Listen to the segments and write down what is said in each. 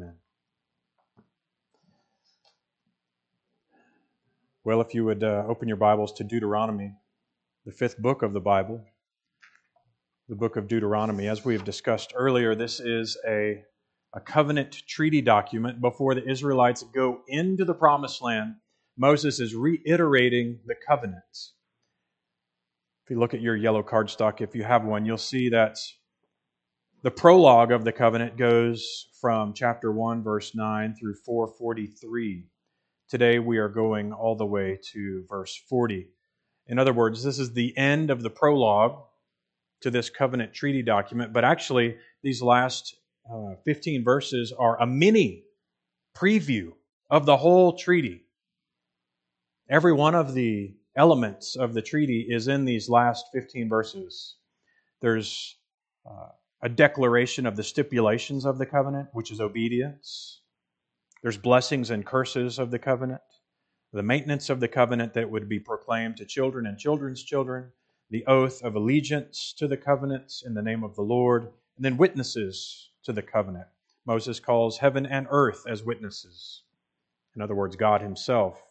Amen. Well, if you would uh, open your Bibles to Deuteronomy, the fifth book of the Bible, the book of Deuteronomy. As we have discussed earlier, this is a, a covenant treaty document before the Israelites go into the promised land. Moses is reiterating the covenants. If you look at your yellow cardstock, if you have one, you'll see that the prologue of the covenant goes from chapter 1, verse 9 through 443. Today we are going all the way to verse 40. In other words, this is the end of the prologue to this covenant treaty document, but actually, these last uh, 15 verses are a mini preview of the whole treaty. Every one of the elements of the treaty is in these last 15 verses. There's uh, a declaration of the stipulations of the covenant, which is obedience. There's blessings and curses of the covenant, the maintenance of the covenant that would be proclaimed to children and children's children, the oath of allegiance to the covenants in the name of the Lord, and then witnesses to the covenant. Moses calls heaven and earth as witnesses. In other words, God Himself.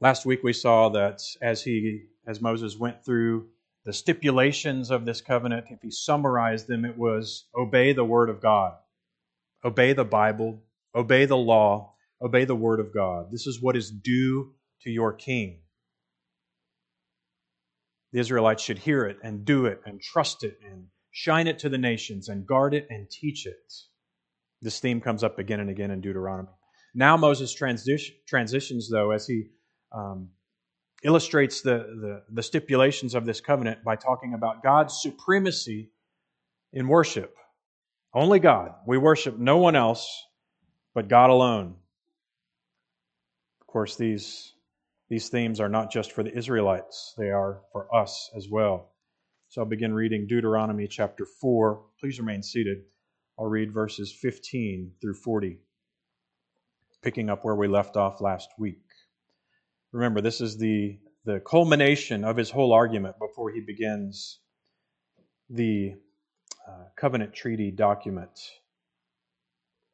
Last week we saw that as he as Moses went through the stipulations of this covenant, if he summarized them, it was obey the word of God. Obey the Bible, obey the law, obey the word of God. This is what is due to your king. The Israelites should hear it and do it and trust it and shine it to the nations and guard it and teach it. This theme comes up again and again in Deuteronomy. Now Moses transition, transitions, though, as he um, illustrates the, the, the stipulations of this covenant by talking about God's supremacy in worship. Only God. We worship no one else but God alone. Of course, these these themes are not just for the Israelites, they are for us as well. So I'll begin reading Deuteronomy chapter 4. Please remain seated. I'll read verses 15 through 40, picking up where we left off last week. Remember, this is the, the culmination of his whole argument before he begins the uh, covenant treaty document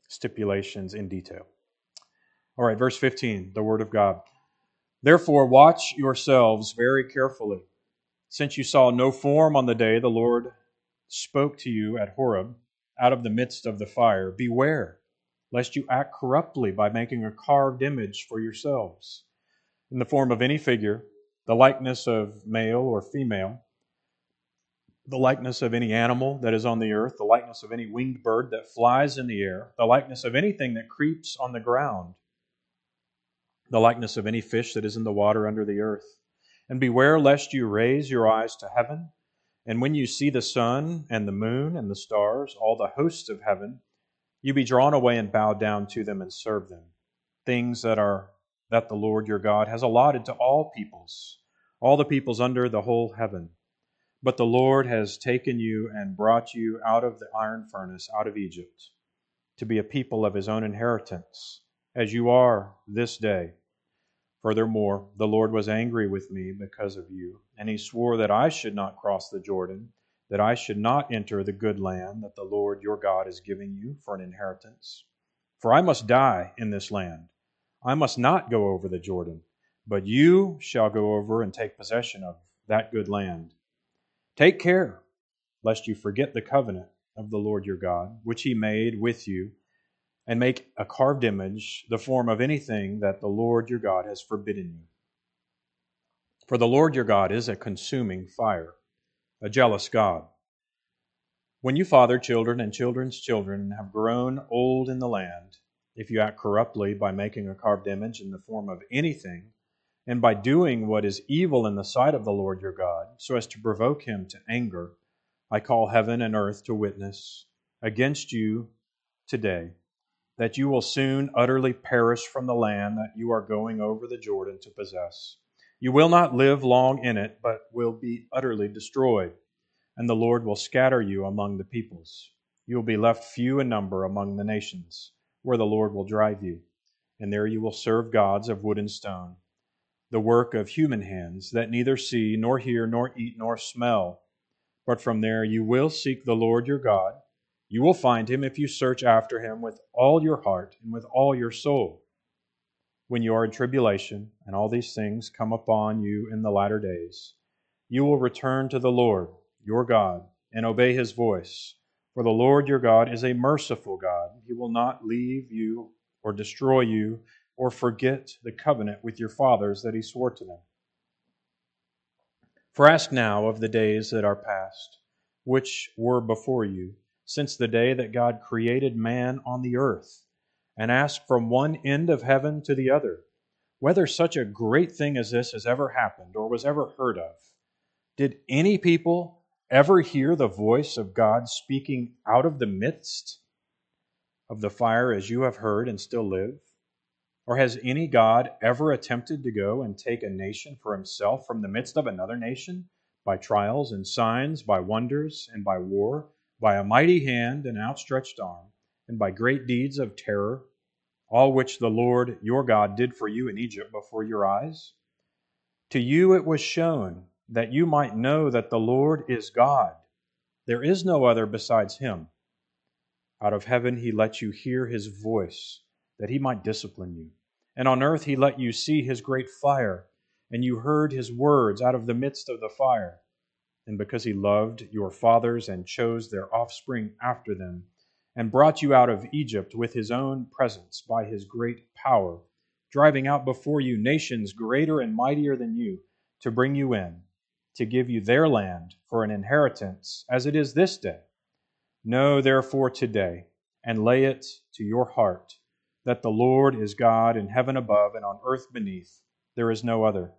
stipulations in detail. All right, verse 15, the Word of God. Therefore, watch yourselves very carefully, since you saw no form on the day the Lord spoke to you at Horeb out of the midst of the fire. Beware, lest you act corruptly by making a carved image for yourselves, in the form of any figure, the likeness of male or female, the likeness of any animal that is on the earth, the likeness of any winged bird that flies in the air, the likeness of anything that creeps on the ground the likeness of any fish that is in the water under the earth. And beware lest you raise your eyes to heaven, and when you see the sun and the moon and the stars, all the hosts of heaven, you be drawn away and bow down to them and serve them. Things that are that the Lord your God has allotted to all peoples, all the peoples under the whole heaven. But the Lord has taken you and brought you out of the iron furnace, out of Egypt, to be a people of his own inheritance as you are this day. Furthermore, the Lord was angry with me because of you, and he swore that I should not cross the Jordan, that I should not enter the good land that the Lord your God is giving you for an inheritance. For I must die in this land. I must not go over the Jordan, but you shall go over and take possession of that good land. Take care lest you forget the covenant of the Lord your God, which he made with you and make a carved image, the form of anything that the Lord your God has forbidden you. For the Lord your God is a consuming fire, a jealous God. When you father children and children's children have grown old in the land, if you act corruptly by making a carved image in the form of anything, and by doing what is evil in the sight of the Lord your God, so as to provoke him to anger, I call heaven and earth to witness against you today that you will soon utterly perish from the land that you are going over the Jordan to possess. You will not live long in it, but will be utterly destroyed, and the Lord will scatter you among the peoples. You will be left few in number among the nations, where the Lord will drive you, and there you will serve gods of wood and stone, the work of human hands, that neither see, nor hear, nor eat, nor smell. But from there you will seek the Lord your God You will find him if you search after him with all your heart and with all your soul. When you are in tribulation, and all these things come upon you in the latter days, you will return to the Lord your God and obey his voice. For the Lord your God is a merciful God. He will not leave you or destroy you or forget the covenant with your fathers that he swore to them. For ask now of the days that are past, which were before you since the day that God created man on the earth, and ask from one end of heaven to the other, whether such a great thing as this has ever happened or was ever heard of. Did any people ever hear the voice of God speaking out of the midst of the fire as you have heard and still live? Or has any God ever attempted to go and take a nation for himself from the midst of another nation by trials and signs, by wonders and by war? by a mighty hand and outstretched arm, and by great deeds of terror, all which the Lord your God did for you in Egypt before your eyes? To you it was shown that you might know that the Lord is God. There is no other besides him. Out of heaven he let you hear his voice, that he might discipline you. And on earth he let you see his great fire, and you heard his words out of the midst of the fire and because he loved your fathers and chose their offspring after them, and brought you out of Egypt with his own presence by his great power, driving out before you nations greater and mightier than you, to bring you in, to give you their land for an inheritance, as it is this day. Know therefore today, and lay it to your heart, that the Lord is God in heaven above and on earth beneath. There is no other.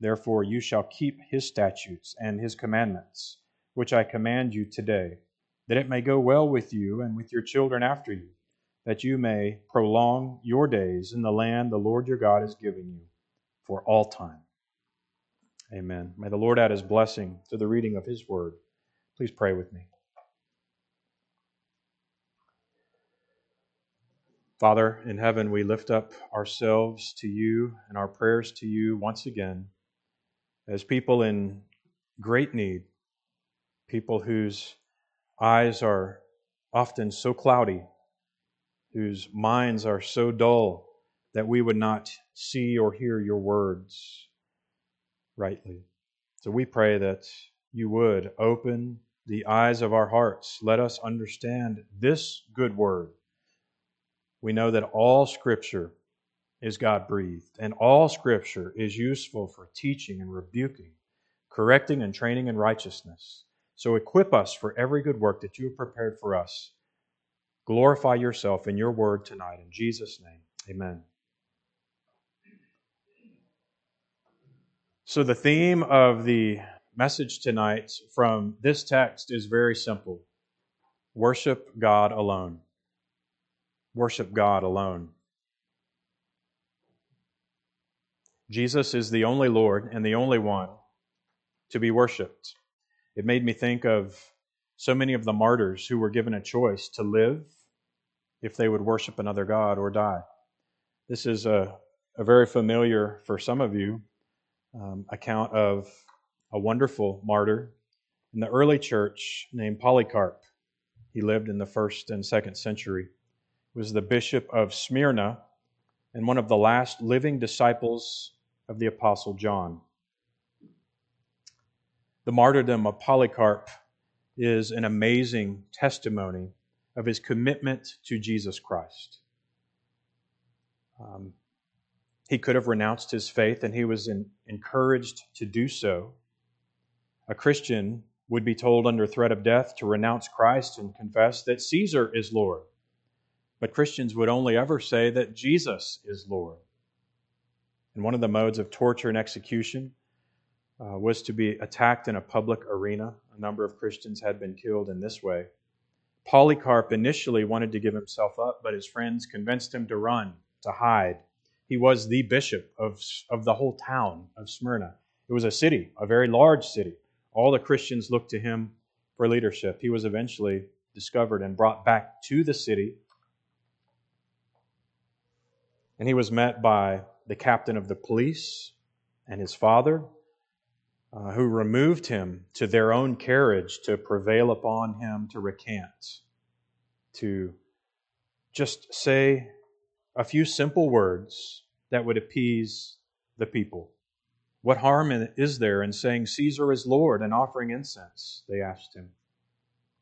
Therefore, you shall keep his statutes and his commandments, which I command you today, that it may go well with you and with your children after you, that you may prolong your days in the land the Lord your God is giving you for all time. Amen. May the Lord add his blessing to the reading of his word. Please pray with me. Father in heaven, we lift up ourselves to you and our prayers to you once again as people in great need, people whose eyes are often so cloudy, whose minds are so dull that we would not see or hear your words rightly. So we pray that you would open the eyes of our hearts. Let us understand this good word. We know that all Scripture is God breathed, and all Scripture is useful for teaching and rebuking, correcting and training in righteousness. So equip us for every good work that you have prepared for us. Glorify yourself in your word tonight. In Jesus' name, amen. So, the theme of the message tonight from this text is very simple worship God alone. Worship God alone. Jesus is the only Lord and the only one to be worshiped. It made me think of so many of the martyrs who were given a choice to live if they would worship another God or die. This is a, a very familiar, for some of you, um, account of a wonderful martyr in the early church named Polycarp. He lived in the first and second century. He was the bishop of Smyrna and one of the last living disciples of the Apostle John. The martyrdom of Polycarp is an amazing testimony of his commitment to Jesus Christ. Um, he could have renounced his faith, and he was in, encouraged to do so. A Christian would be told under threat of death to renounce Christ and confess that Caesar is Lord. But Christians would only ever say that Jesus is Lord. And one of the modes of torture and execution uh, was to be attacked in a public arena. A number of Christians had been killed in this way. Polycarp initially wanted to give himself up, but his friends convinced him to run, to hide. He was the bishop of, of the whole town of Smyrna. It was a city, a very large city. All the Christians looked to him for leadership. He was eventually discovered and brought back to the city. And he was met by the captain of the police and his father, uh, who removed him to their own carriage to prevail upon him to recant. to just say a few simple words that would appease the people. What harm is there in saying Caesar is Lord and offering incense? They asked him.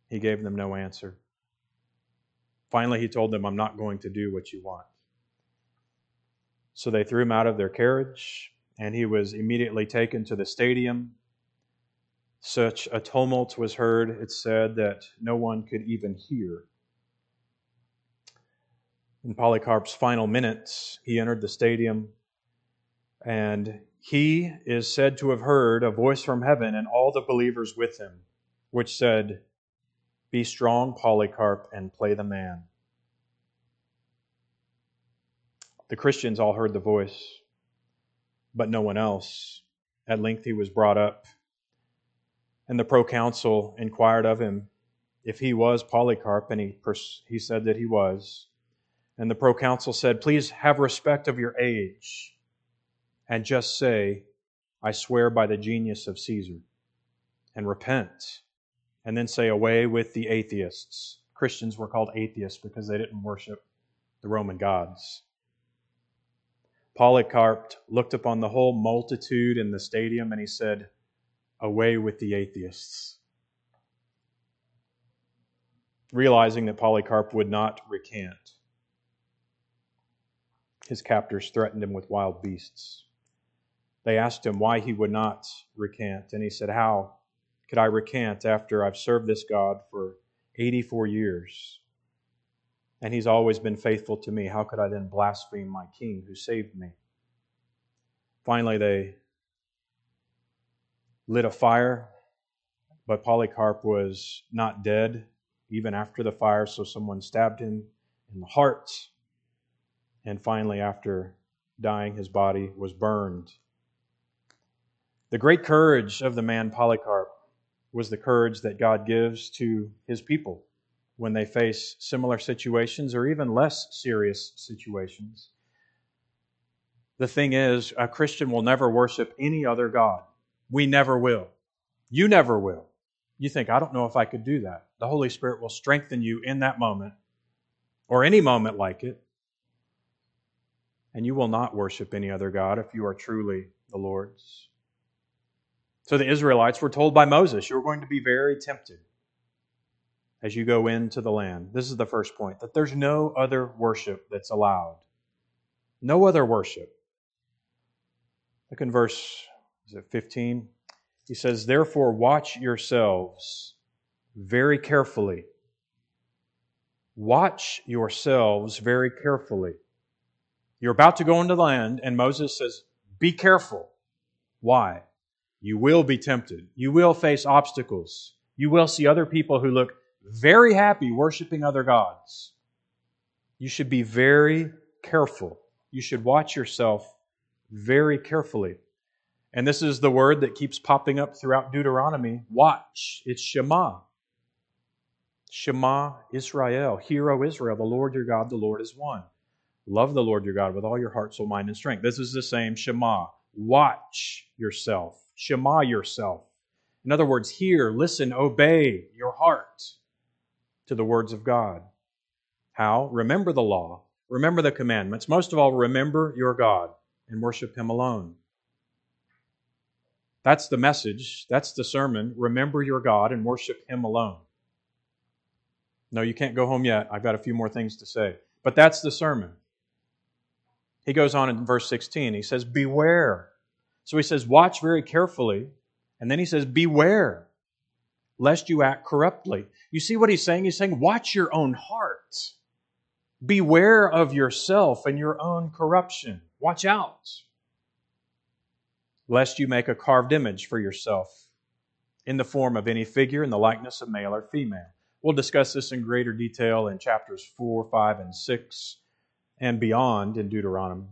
He gave them no answer. Finally, he told them, I'm not going to do what you want. So they threw him out of their carriage, and he was immediately taken to the stadium. Such a tumult was heard, it said, that no one could even hear. In Polycarp's final minutes, he entered the stadium, and he is said to have heard a voice from heaven and all the believers with him, which said, Be strong, Polycarp, and play the man. The Christians all heard the voice, but no one else. At length he was brought up, and the proconsul inquired of him if he was Polycarp, and he, pers- he said that he was. And the proconsul said, Please have respect of your age and just say, I swear by the genius of Caesar, and repent. And then say, Away with the atheists. Christians were called atheists because they didn't worship the Roman gods. Polycarp looked upon the whole multitude in the stadium and he said, Away with the atheists. Realizing that Polycarp would not recant his captors threatened him with wild beasts. They asked him why he would not recant, and he said, How could I recant after I've served this God for 84 years? And he's always been faithful to me. How could I then blaspheme my king who saved me? Finally, they lit a fire, but Polycarp was not dead even after the fire, so someone stabbed him in the heart and finally, after dying, his body was burned. The great courage of the man Polycarp was the courage that God gives to his people when they face similar situations or even less serious situations. The thing is, a Christian will never worship any other God. We never will. You never will. You think, I don't know if I could do that. The Holy Spirit will strengthen you in that moment or any moment like it and you will not worship any other God if you are truly the Lord's. So the Israelites were told by Moses, You're going to be very tempted as you go into the land. This is the first point that there's no other worship that's allowed. No other worship. Look in verse is it 15? He says, Therefore, watch yourselves very carefully. Watch yourselves very carefully you're about to go into the land, and Moses says, Be careful. Why? You will be tempted. You will face obstacles. You will see other people who look very happy worshiping other gods. You should be very careful. You should watch yourself very carefully. And this is the word that keeps popping up throughout Deuteronomy watch. It's Shema. Shema Israel. Hear, O Israel, the Lord your God, the Lord is one. Love the Lord your God with all your heart, soul, mind, and strength. This is the same Shema. Watch yourself. Shema yourself. In other words, hear, listen, obey your heart to the words of God. How? Remember the law. Remember the commandments. Most of all, remember your God and worship Him alone. That's the message. That's the sermon. Remember your God and worship Him alone. No, you can't go home yet. I've got a few more things to say. But that's the sermon. He goes on in verse 16. He says, Beware. So he says, Watch very carefully. And then he says, Beware, lest you act corruptly. You see what he's saying? He's saying, Watch your own heart. Beware of yourself and your own corruption. Watch out, lest you make a carved image for yourself in the form of any figure in the likeness of male or female. We'll discuss this in greater detail in chapters 4, 5, and 6 and beyond in Deuteronomy.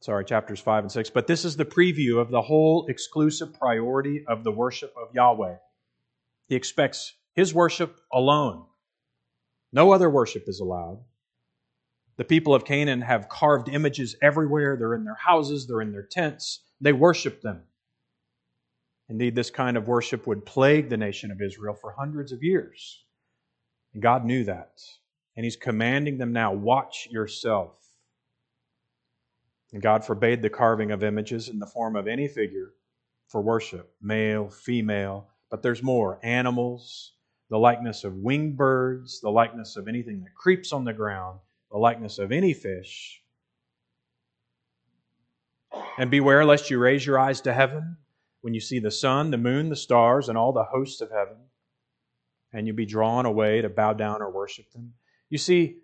Sorry, chapters 5 and 6. But this is the preview of the whole exclusive priority of the worship of Yahweh. He expects his worship alone. No other worship is allowed. The people of Canaan have carved images everywhere. They're in their houses, they're in their tents. They worship them. Indeed, this kind of worship would plague the nation of Israel for hundreds of years. And God knew that. And He's commanding them now watch yourself. And God forbade the carving of images in the form of any figure for worship, male, female, but there's more animals, the likeness of winged birds, the likeness of anything that creeps on the ground, the likeness of any fish. And beware lest you raise your eyes to heaven when you see the sun, the moon, the stars, and all the hosts of heaven, and you be drawn away to bow down or worship them. You see,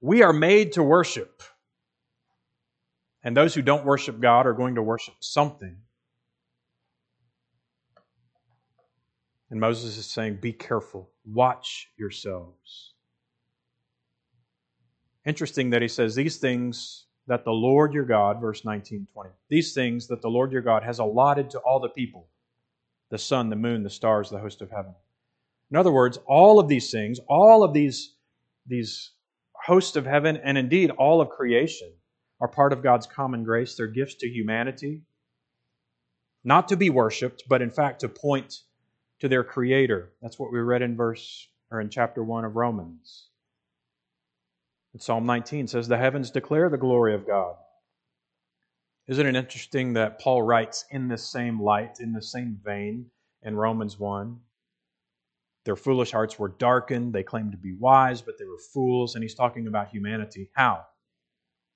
we are made to worship. And those who don't worship God are going to worship something. And Moses is saying, Be careful, watch yourselves. Interesting that he says, These things that the Lord your God, verse 19, 20, these things that the Lord your God has allotted to all the people the sun, the moon, the stars, the host of heaven. In other words, all of these things, all of these, these hosts of heaven, and indeed all of creation, are part of God's common grace. They're gifts to humanity, not to be worshiped, but in fact to point to their Creator. That's what we read in verse or in chapter 1 of Romans. And Psalm 19 says, The heavens declare the glory of God. Isn't it interesting that Paul writes in the same light, in the same vein in Romans 1? Their foolish hearts were darkened. They claimed to be wise, but they were fools. And he's talking about humanity. How?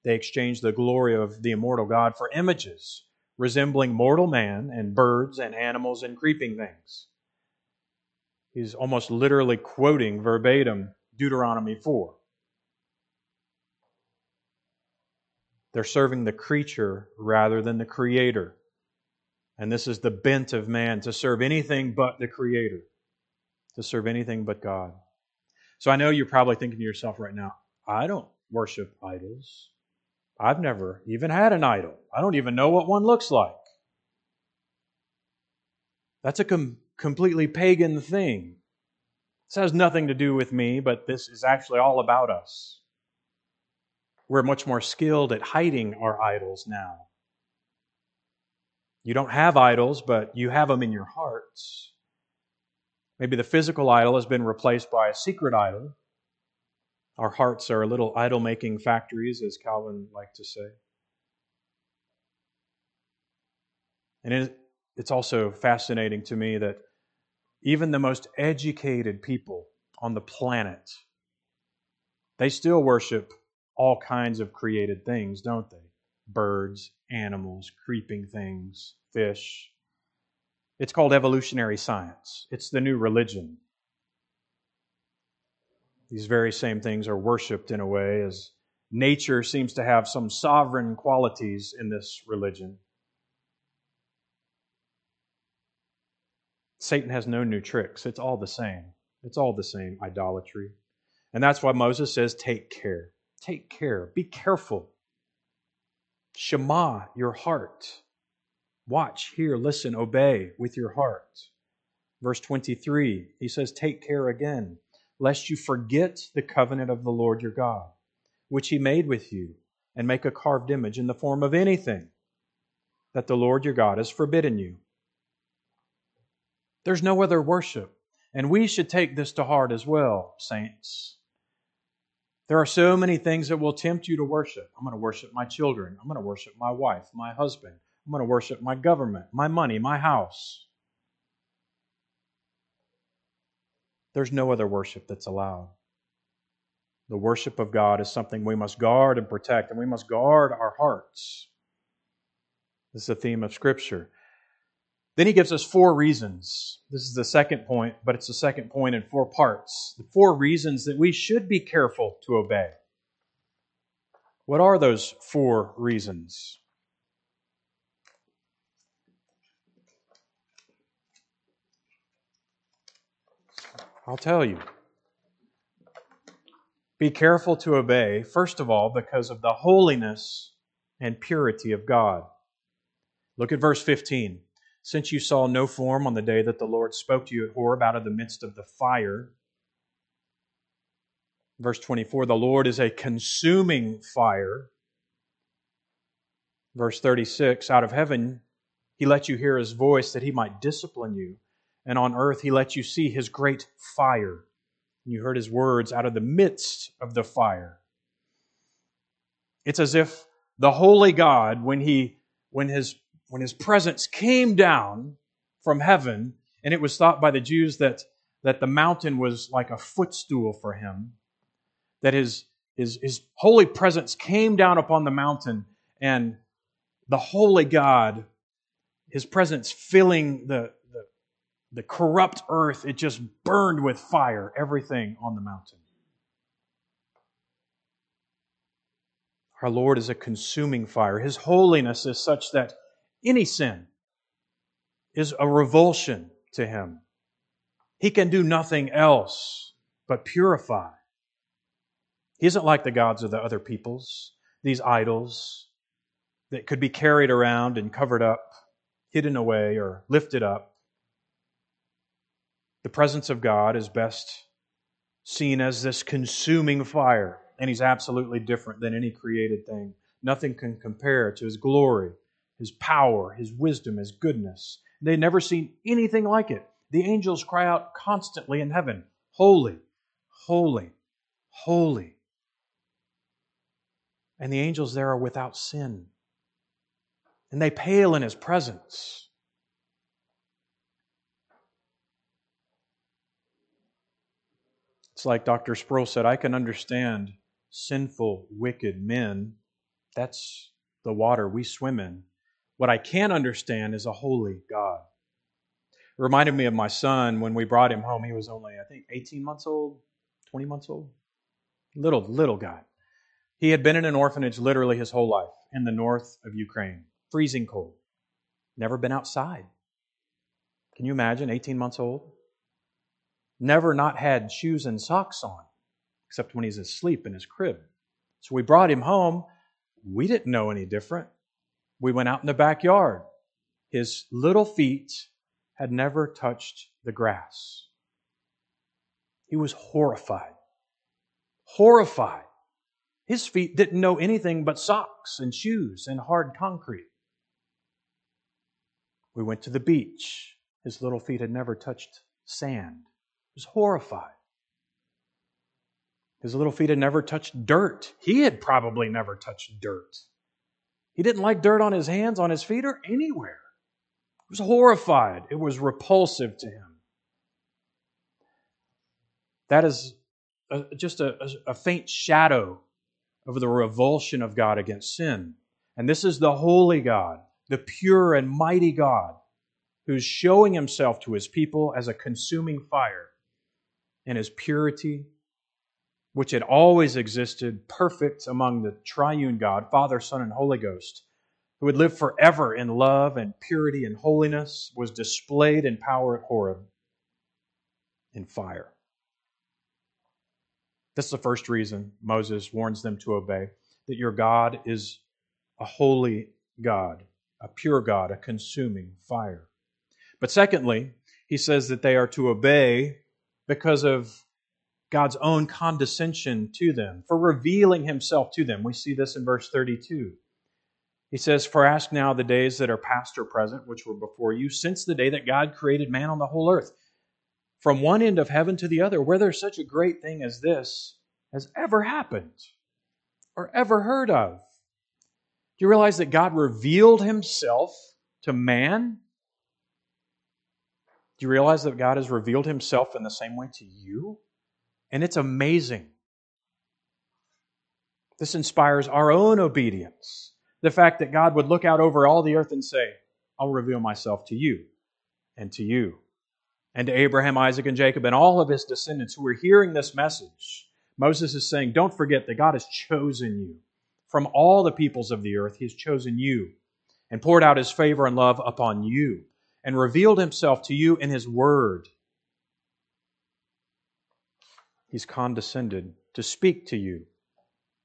They exchanged the glory of the immortal God for images resembling mortal man and birds and animals and creeping things. He's almost literally quoting verbatim Deuteronomy 4. They're serving the creature rather than the creator. And this is the bent of man to serve anything but the creator, to serve anything but God. So I know you're probably thinking to yourself right now, I don't worship idols. I've never even had an idol. I don't even know what one looks like. That's a com- completely pagan thing. This has nothing to do with me, but this is actually all about us. We're much more skilled at hiding our idols now. You don't have idols, but you have them in your hearts. Maybe the physical idol has been replaced by a secret idol. Our hearts are little idol making factories, as Calvin liked to say. And it's also fascinating to me that even the most educated people on the planet, they still worship all kinds of created things, don't they? Birds, animals, creeping things, fish. It's called evolutionary science. It's the new religion. These very same things are worshiped in a way as nature seems to have some sovereign qualities in this religion. Satan has no new tricks. It's all the same. It's all the same idolatry. And that's why Moses says, take care. Take care. Be careful. Shema your heart. Watch, hear, listen, obey with your heart. Verse 23, he says, Take care again, lest you forget the covenant of the Lord your God, which he made with you, and make a carved image in the form of anything that the Lord your God has forbidden you. There's no other worship. And we should take this to heart as well, saints. There are so many things that will tempt you to worship. I'm going to worship my children. I'm going to worship my wife, my husband. I'm going to worship my government, my money, my house. There's no other worship that's allowed. The worship of God is something we must guard and protect, and we must guard our hearts. This is the theme of Scripture. Then he gives us four reasons. This is the second point, but it's the second point in four parts. The four reasons that we should be careful to obey. What are those four reasons? I'll tell you. Be careful to obey, first of all, because of the holiness and purity of God. Look at verse 15 since you saw no form on the day that the Lord spoke to you at Horeb out of the midst of the fire. Verse 24 The Lord is a consuming fire. Verse 36 Out of heaven, he let you hear his voice that he might discipline you, and on earth, he let you see his great fire. And you heard his words out of the midst of the fire. It's as if the holy God, when he when his when his presence came down from heaven, and it was thought by the Jews that, that the mountain was like a footstool for him, that his, his, his holy presence came down upon the mountain, and the holy God, his presence filling the, the, corrupt earth, it just burned with fire, everything on the mountain. Our Lord is a consuming fire. His holiness is such that any sin is a revulsion to him. He can do nothing else but purify. He isn't like the gods of the other peoples, these idols that could be carried around and covered up, hidden away, or lifted up. The presence of God is best seen as this consuming fire, and He's absolutely different than any created thing. Nothing can compare to His glory his power, his wisdom, his goodness. They've never seen anything like it. The angels cry out constantly in heaven, Holy, holy, holy. And the angels there are without sin. And they pale in his presence. It's like Dr. Sproul said I can understand sinful, wicked men. That's the water we swim in. What I can't understand is a holy God. It reminded me of my son when we brought him home. He was only, I think, 18 months old, 20 months old. Little, little guy. He had been in an orphanage literally his whole life in the north of Ukraine, freezing cold. Never been outside. Can you imagine, 18 months old? Never not had shoes and socks on, except when he's asleep in his crib. So we brought him home. We didn't know any different. We went out in the backyard. His little feet had never touched the grass. He was horrified. Horrified. His feet didn't know anything but socks and shoes and hard concrete. We went to the beach. His little feet had never touched sand. Was horrified. His little feet had never touched dirt. He had probably never touched dirt. He didn't like dirt on his hands, on his feet, or anywhere. He was horrified. It was repulsive to him. That is a, just a, a, a faint shadow of the revulsion of God against sin. And this is the holy God, the pure and mighty God, who's showing himself to his people as a consuming fire in his purity which had always existed, perfect among the triune God, Father, Son, and Holy Ghost, who would live forever in love and purity and holiness, was displayed in power at Horeb in fire. This is the first reason Moses warns them to obey that your God is a holy God, a pure God, a consuming fire. But secondly, he says that they are to obey because of God's own condescension to them, for revealing himself to them. We see this in verse 32. He says, For ask now the days that are past or present, which were before you, since the day that God created man on the whole earth, from one end of heaven to the other, whether such a great thing as this has ever happened or ever heard of. Do you realize that God revealed himself to man? Do you realize that God has revealed himself in the same way to you? And it's amazing. This inspires our own obedience. The fact that God would look out over all the earth and say, I'll reveal myself to you and to you and to Abraham, Isaac, and Jacob and all of his descendants who are hearing this message. Moses is saying, Don't forget that God has chosen you. From all the peoples of the earth, He has chosen you and poured out His favor and love upon you and revealed Himself to you in His Word He's condescended to speak to you.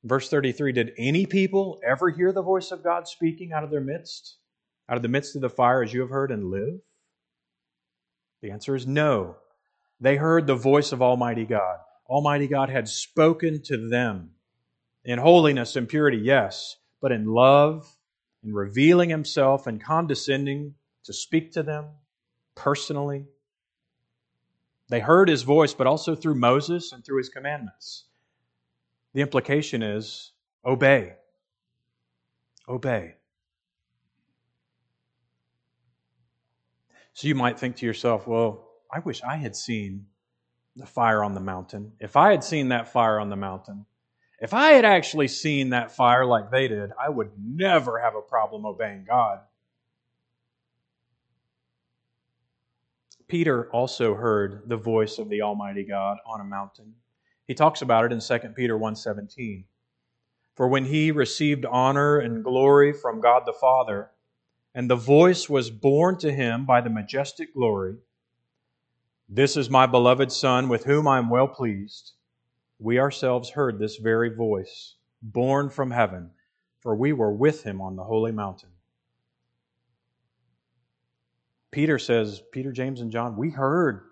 Verse 33 Did any people ever hear the voice of God speaking out of their midst, out of the midst of the fire, as you have heard, and live? The answer is no. They heard the voice of Almighty God. Almighty God had spoken to them in holiness and purity, yes, but in love, in revealing Himself and condescending to speak to them personally They heard his voice, but also through Moses and through his commandments. The implication is obey. Obey. So you might think to yourself, well, I wish I had seen the fire on the mountain. If I had seen that fire on the mountain, if I had actually seen that fire like they did, I would never have a problem obeying God. Peter also heard the voice of the Almighty God on a mountain. He talks about it in 2 Peter 1:17. For when he received honor and glory from God the Father, and the voice was borne to him by the majestic glory, This is my beloved Son, with whom I am well pleased. We ourselves heard this very voice, borne from heaven, for we were with him on the holy mountain. Peter says, Peter, James, and John, we heard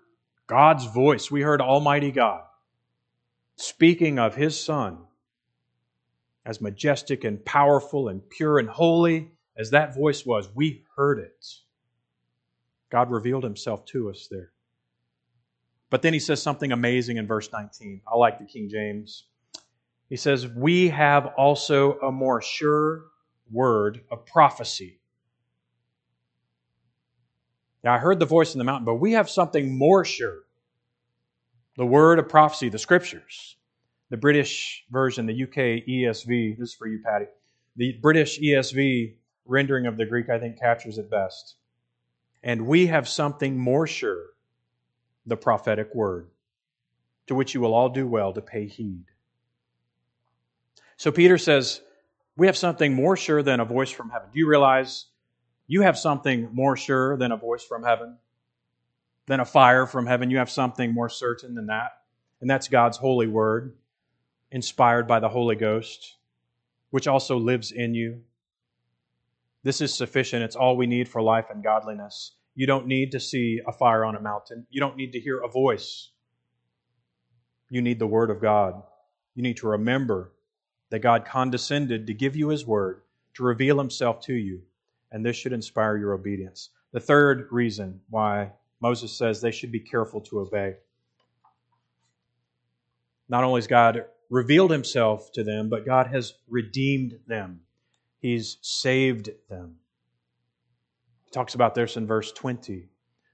God's voice. We heard Almighty God speaking of His Son as majestic and powerful and pure and holy as that voice was. We heard it. God revealed Himself to us there. But then He says something amazing in verse 19. I like the King James. He says, We have also a more sure word of prophecy now, I heard the voice in the mountain, but we have something more sure the word of prophecy, the scriptures. The British version, the UK ESV, this is for you, Patty. The British ESV rendering of the Greek, I think, captures it best. And we have something more sure the prophetic word, to which you will all do well to pay heed. So Peter says, We have something more sure than a voice from heaven. Do you realize you have something more sure than a voice from heaven, than a fire from heaven. You have something more certain than that. And that's God's holy word, inspired by the Holy Ghost, which also lives in you. This is sufficient. It's all we need for life and godliness. You don't need to see a fire on a mountain. You don't need to hear a voice. You need the Word of God. You need to remember that God condescended to give you His Word, to reveal Himself to you and this should inspire your obedience. The third reason why Moses says they should be careful to obey. Not only has God revealed himself to them, but God has redeemed them. He's saved them. He talks about this in verse 20.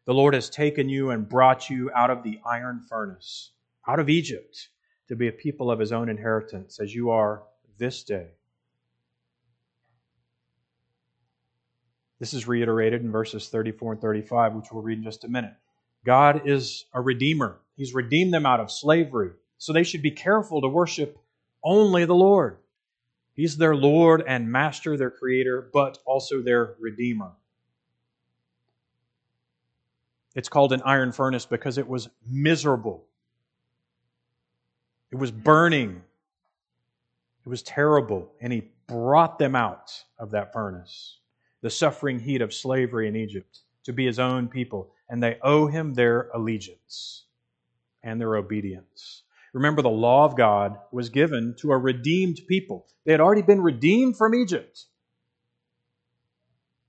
The Lord has taken you and brought you out of the iron furnace, out of Egypt, to be a people of his own inheritance, as you are this day. This is reiterated in verses 34 and 35, which we'll read in just a minute. God is a redeemer. He's redeemed them out of slavery. So they should be careful to worship only the Lord. He's their Lord and Master, their Creator, but also their Redeemer. It's called an iron furnace because it was miserable. It was burning. It was terrible. And He brought them out of that furnace the suffering heat of slavery in Egypt to be his own people, and they owe him their allegiance and their obedience. Remember, the law of God was given to a redeemed people. They had already been redeemed from Egypt.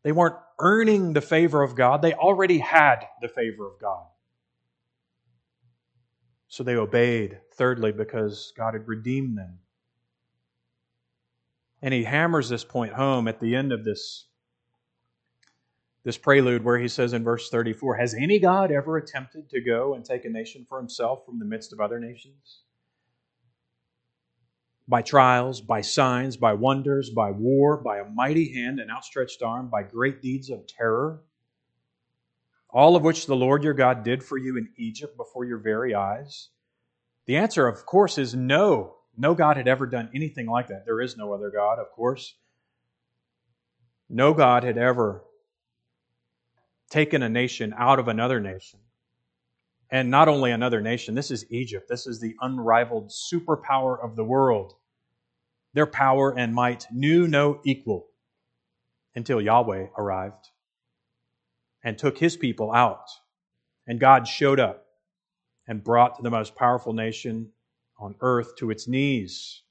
They weren't earning the favor of God, they already had the favor of God. So they obeyed, thirdly, because God had redeemed them. And he hammers this point home at the end of this this prelude where he says in verse 34 Has any God ever attempted to go and take a nation for himself from the midst of other nations? By trials, by signs, by wonders, by war, by a mighty hand and outstretched arm, by great deeds of terror, all of which the Lord your God did for you in Egypt before your very eyes? The answer, of course, is no. No God had ever done anything like that. There is no other God, of course. No God had ever taken a nation out of another nation. And not only another nation, this is Egypt. This is the unrivaled superpower of the world. Their power and might knew no equal until Yahweh arrived and took his people out. And God showed up and brought the most powerful nation on earth to its knees.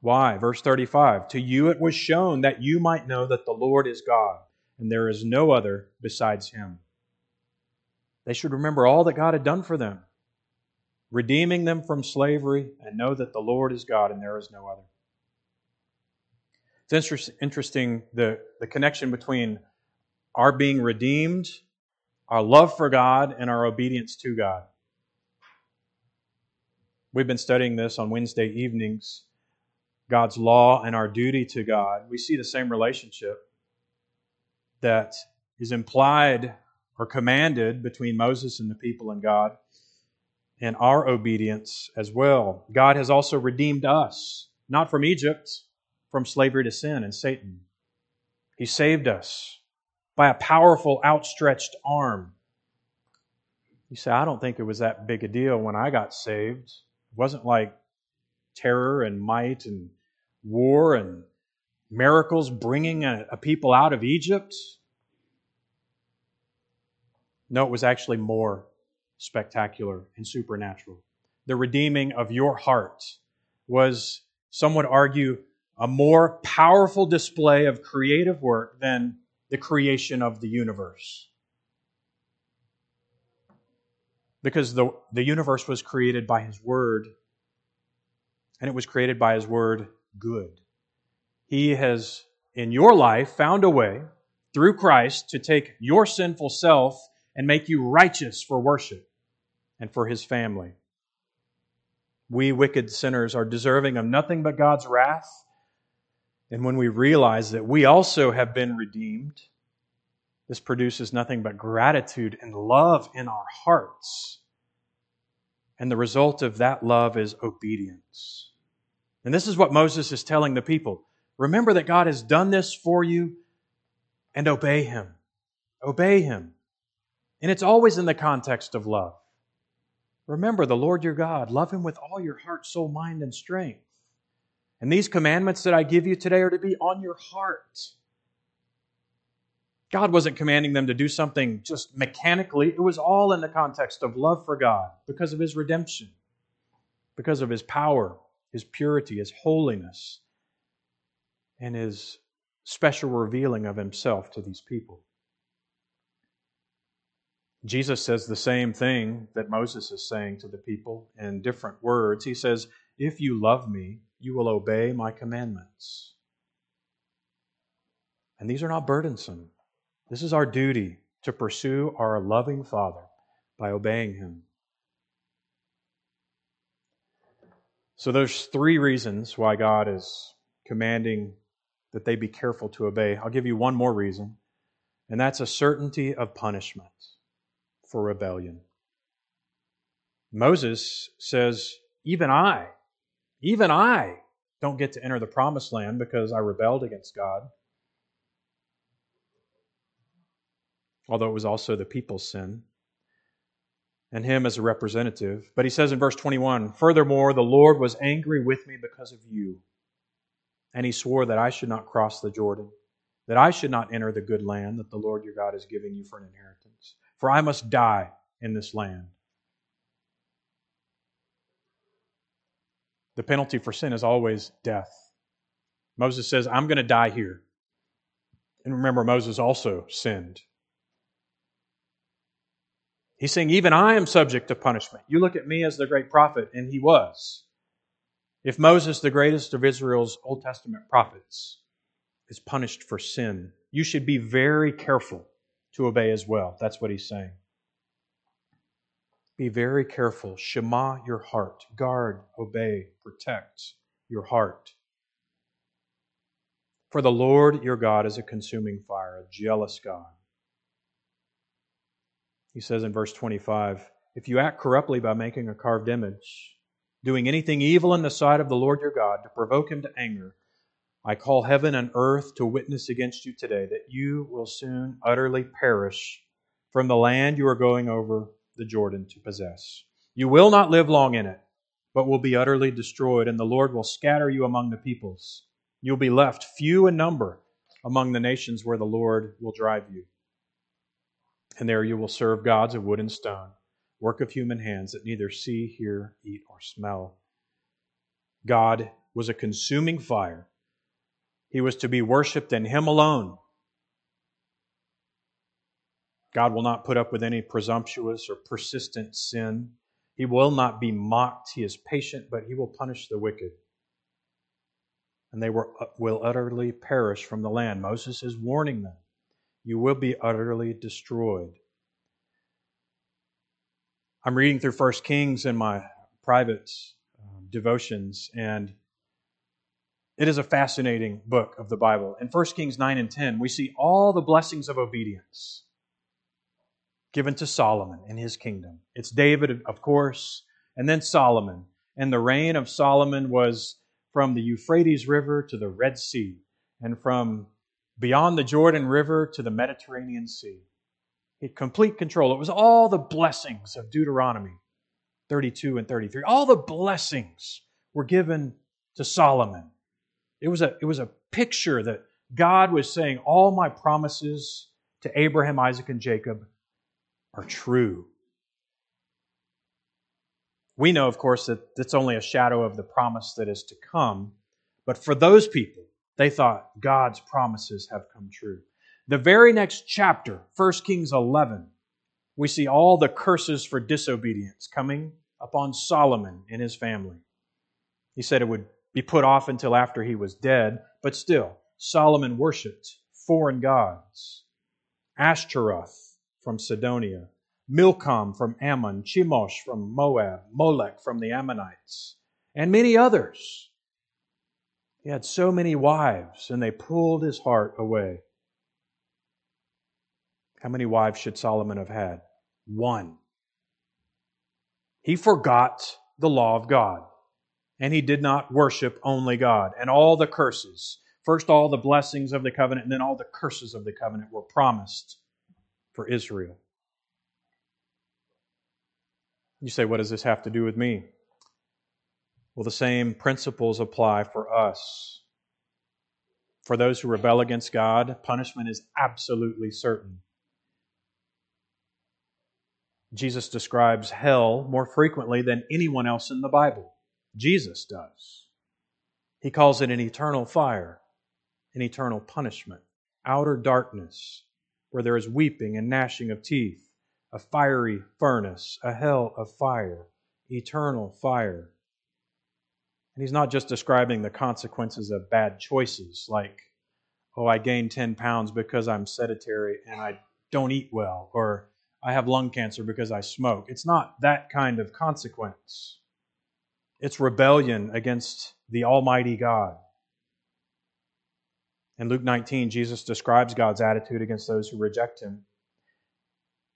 Why? Verse 35 To you it was shown that you might know that the Lord is God and there is no other besides him. They should remember all that God had done for them, redeeming them from slavery, and know that the Lord is God and there is no other. It's interesting the, the connection between our being redeemed, our love for God, and our obedience to God. We've been studying this on Wednesday evenings God's law and our duty to God. We see the same relationship that is implied or commanded between Moses and the people and God, and our obedience as well. God has also redeemed us, not from Egypt, from slavery to sin and Satan. He saved us by a powerful outstretched arm. You say, I don't think it was that big a deal when I got saved. It wasn't like terror and might and war and miracles bringing a, a people out of Egypt. No, it was actually more spectacular and supernatural. The redeeming of your heart was, some would argue, a more powerful display of creative work than the creation of the universe. Because the, the universe was created by His Word, and it was created by His Word good. He has, in your life, found a way through Christ to take your sinful self and make you righteous for worship and for his family. We wicked sinners are deserving of nothing but God's wrath. And when we realize that we also have been redeemed, this produces nothing but gratitude and love in our hearts. And the result of that love is obedience. And this is what Moses is telling the people. Remember that God has done this for you and obey him. Obey him. And it's always in the context of love. Remember the Lord your God. Love him with all your heart, soul, mind, and strength. And these commandments that I give you today are to be on your heart. God wasn't commanding them to do something just mechanically. It was all in the context of love for God because of his redemption, because of his power, his purity, his holiness, and his special revealing of himself to these people. Jesus says the same thing that Moses is saying to the people in different words. He says, If you love me, you will obey my commandments. And these are not burdensome. This is our duty to pursue our loving Father by obeying him. So there's three reasons why God is commanding that they be careful to obey. I'll give you one more reason, and that's a certainty of punishment for rebellion. Moses says, Even I, even I don't get to enter the promised land because I rebelled against God. Although it was also the people's sin and him as a representative. But he says in verse 21 Furthermore, the Lord was angry with me because of you, and he swore that I should not cross the Jordan, that I should not enter the good land that the Lord your God is giving you for an inheritance. For I must die in this land. The penalty for sin is always death. Moses says, I'm going to die here. And remember, Moses also sinned. He's saying, even I am subject to punishment. You look at me as the great prophet, and he was. If Moses, the greatest of Israel's Old Testament prophets, is punished for sin, you should be very careful to obey as well. That's what he's saying. Be very careful. Shema your heart. Guard, obey, protect your heart. For the Lord your God is a consuming fire, a jealous God. He says in verse 25 If you act corruptly by making a carved image, doing anything evil in the sight of the Lord your God to provoke him to anger, I call heaven and earth to witness against you today that you will soon utterly perish from the land you are going over the Jordan to possess. You will not live long in it, but will be utterly destroyed, and the Lord will scatter you among the peoples. You'll be left few in number among the nations where the Lord will drive you and there you will serve gods of wood and stone, work of human hands that neither see, hear, eat, or smell. God was a consuming fire. He was to be worshiped in Him alone. God will not put up with any presumptuous or persistent sin. He will not be mocked. He is patient, but he will punish the wicked. And they will utterly perish from the land. Moses is warning them. You will be utterly destroyed. I'm reading through First Kings in my private uh, devotions, and it is a fascinating book of the Bible. In 1 Kings 9 and 10, we see all the blessings of obedience given to Solomon in his kingdom. It's David, of course, and then Solomon. And the reign of Solomon was from the Euphrates River to the Red Sea, and from beyond the Jordan River to the Mediterranean Sea. He had complete control. It was all the blessings of Deuteronomy 32 and 33. All the blessings were given to Solomon. It was a, it was a picture that God was saying, All my promises to Abraham, Isaac, and Jacob are true. We know, of course, that it's only a shadow of the promise that is to come. But for those people, they thought God's promises have come true. The very next chapter, 1 Kings 11, we see all the curses for disobedience coming upon Solomon and his family. He said it would be put off until after he was dead, but still, Solomon worshiped foreign gods Ashtaroth from Sidonia, Milcom from Ammon, Chemosh from Moab, Molech from the Ammonites, and many others. He had so many wives, and they pulled his heart away. How many wives should Solomon have had? One. He forgot the law of God and he did not worship only God. And all the curses, first all the blessings of the covenant, and then all the curses of the covenant were promised for Israel. You say, what does this have to do with me? Well, the same principles apply for us. For those who rebel against God, punishment is absolutely certain. Jesus describes hell more frequently than anyone else in the Bible. Jesus does. He calls it an eternal fire, an eternal punishment, outer darkness, where there is weeping and gnashing of teeth, a fiery furnace, a hell of fire, eternal fire. And he's not just describing the consequences of bad choices, like, oh, I gained 10 pounds because I'm sedentary and I don't eat well, or I have lung cancer because I smoke. It's not that kind of consequence. It's rebellion against the Almighty God. In Luke 19, Jesus describes God's attitude against those who reject Him,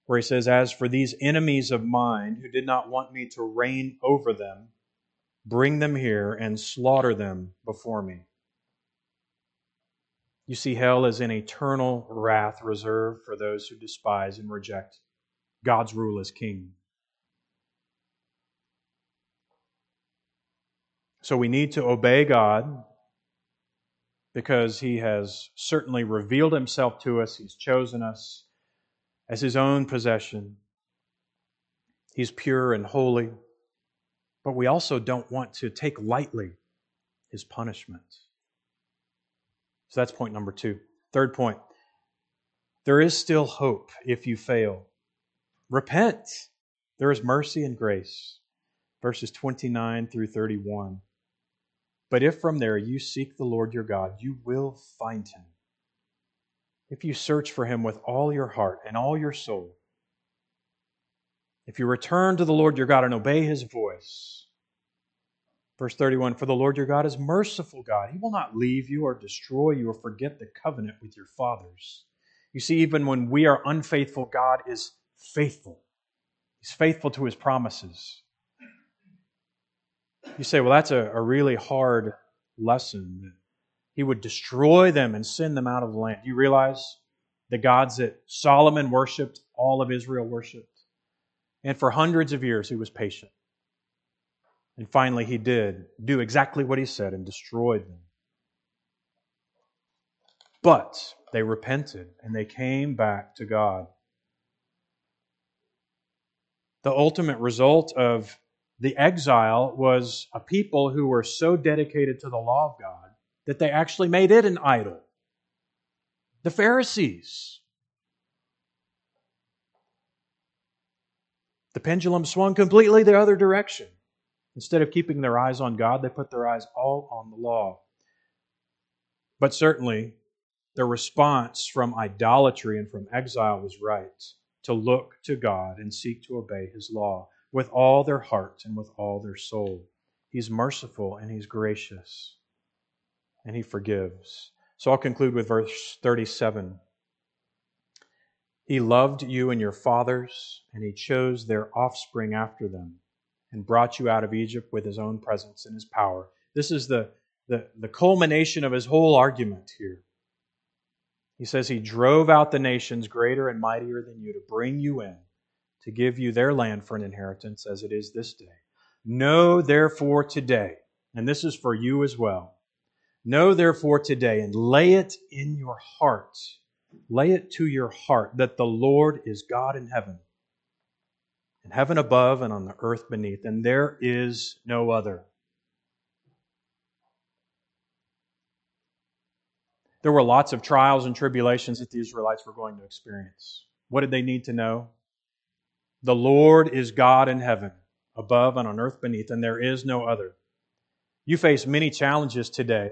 where He says, As for these enemies of mine who did not want me to reign over them, bring them here and slaughter them before me. You see, hell is an eternal wrath reserved for those who despise and reject God's rule as king. So we need to obey God because He has certainly revealed Himself to us. He's chosen us as His own possession. He's pure and holy. But we also don't want to take lightly His punishment. So that's point number two. Third point there is still hope if you fail. Repent. There is mercy and grace. Verses 29 through 31. But if from there you seek the Lord your God, you will find him. If you search for him with all your heart and all your soul, if you return to the Lord your God and obey his voice. Verse 31 For the Lord your God is merciful God. He will not leave you or destroy you or forget the covenant with your fathers. You see, even when we are unfaithful, God is faithful. He's faithful to his promises. You say, well, that's a, a really hard lesson. He would destroy them and send them out of the land. Do you realize the gods that Solomon worshiped, all of Israel worshiped? And for hundreds of years, he was patient. And finally, he did do exactly what he said and destroyed them. But they repented and they came back to God. The ultimate result of the exile was a people who were so dedicated to the law of God that they actually made it an idol. The Pharisees. The pendulum swung completely the other direction. Instead of keeping their eyes on God, they put their eyes all on the law. But certainly, their response from idolatry and from exile was right to look to God and seek to obey His law with all their heart and with all their soul. He's merciful and He's gracious and He forgives. So I'll conclude with verse 37. He loved you and your fathers, and He chose their offspring after them and brought you out of Egypt with his own presence and his power. This is the, the, the culmination of his whole argument here. He says he drove out the nations greater and mightier than you to bring you in, to give you their land for an inheritance as it is this day. Know therefore today, and this is for you as well. Know therefore today and lay it in your heart, lay it to your heart that the Lord is God in heaven in heaven above and on the earth beneath, and there is no other. There were lots of trials and tribulations that the Israelites were going to experience. What did they need to know? The Lord is God in heaven, above and on earth beneath, and there is no other. You face many challenges today.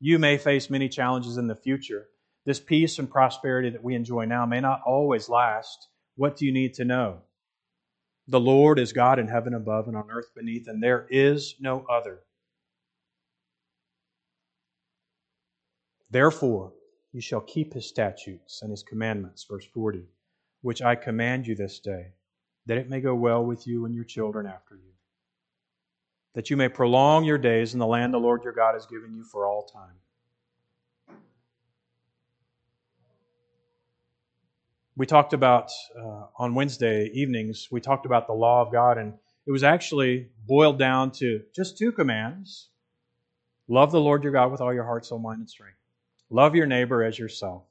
You may face many challenges in the future. This peace and prosperity that we enjoy now may not always last. What do you need to know? The Lord is God in heaven above and on earth beneath, and there is no other. Therefore, you shall keep his statutes and his commandments, verse 40, which I command you this day, that it may go well with you and your children after you, that you may prolong your days in the land the Lord your God has given you for all time. we talked about uh, on Wednesday evenings, we talked about the law of God, and it was actually boiled down to just two commands love the Lord your God with all your heart, soul, mind, and strength. Love your neighbor as yourself.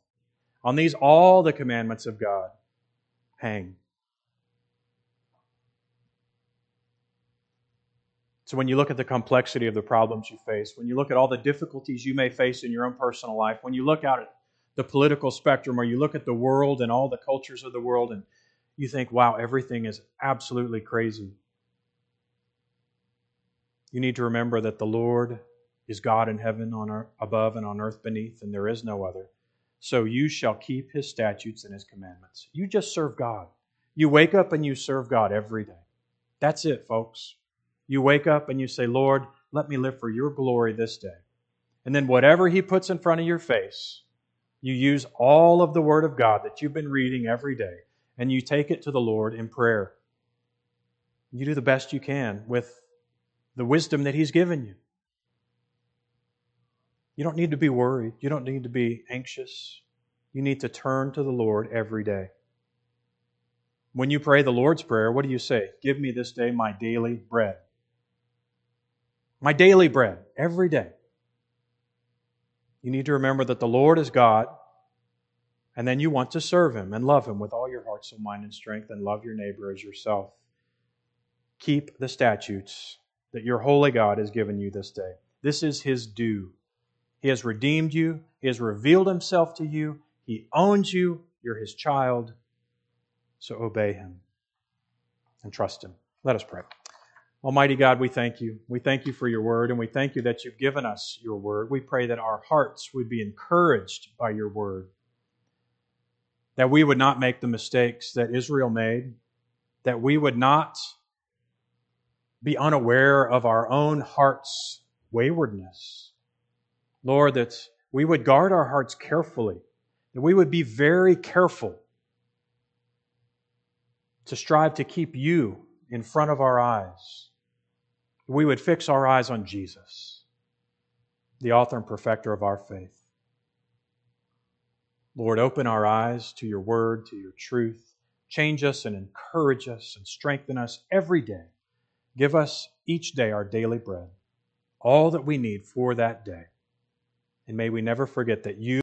On these, all the commandments of God hang. So, when you look at the complexity of the problems you face, when you look at all the difficulties you may face in your own personal life, when you look out at the political spectrum or you look at the world and all the cultures of the world and you think, wow, everything is absolutely crazy. You need to remember that the Lord is God in heaven on above and on earth beneath, and there is no other. So you shall keep his statutes and his commandments. You just serve God. You wake up and you serve God every day. That's it, folks. You wake up and you say, Lord, let me live for your glory this day. And then whatever he puts in front of your face, you use all of the Word of God that you've been reading every day and you take it to the Lord in prayer. You do the best you can with the wisdom that He's given you. You don't need to be worried. You don't need to be anxious. You need to turn to the Lord every day. When you pray the Lord's Prayer, what do you say? Give me this day my daily bread. My daily bread, every day. You need to remember that the Lord is God, and then you want to serve Him and love Him with all your heart, soul, mind, and strength, and love your neighbor as yourself. Keep the statutes that your holy God has given you this day. This is His due. He has redeemed you, He has revealed Himself to you, He owns you, you're His child. So obey Him and trust Him. Let us pray. Almighty God, we thank you. We thank you for your word, and we thank you that you've given us your word. We pray that our hearts would be encouraged by your word, that we would not make the mistakes that Israel made, that we would not be unaware of our own heart's waywardness. Lord, that we would guard our hearts carefully, that we would be very careful to strive to keep you in front of our eyes we would fix our eyes on Jesus, the author and perfecter of our faith. Lord, open our eyes to your word, to your truth. Change us and encourage us and strengthen us every day. Give us each day our daily bread, all that we need for that day. And may we never forget that you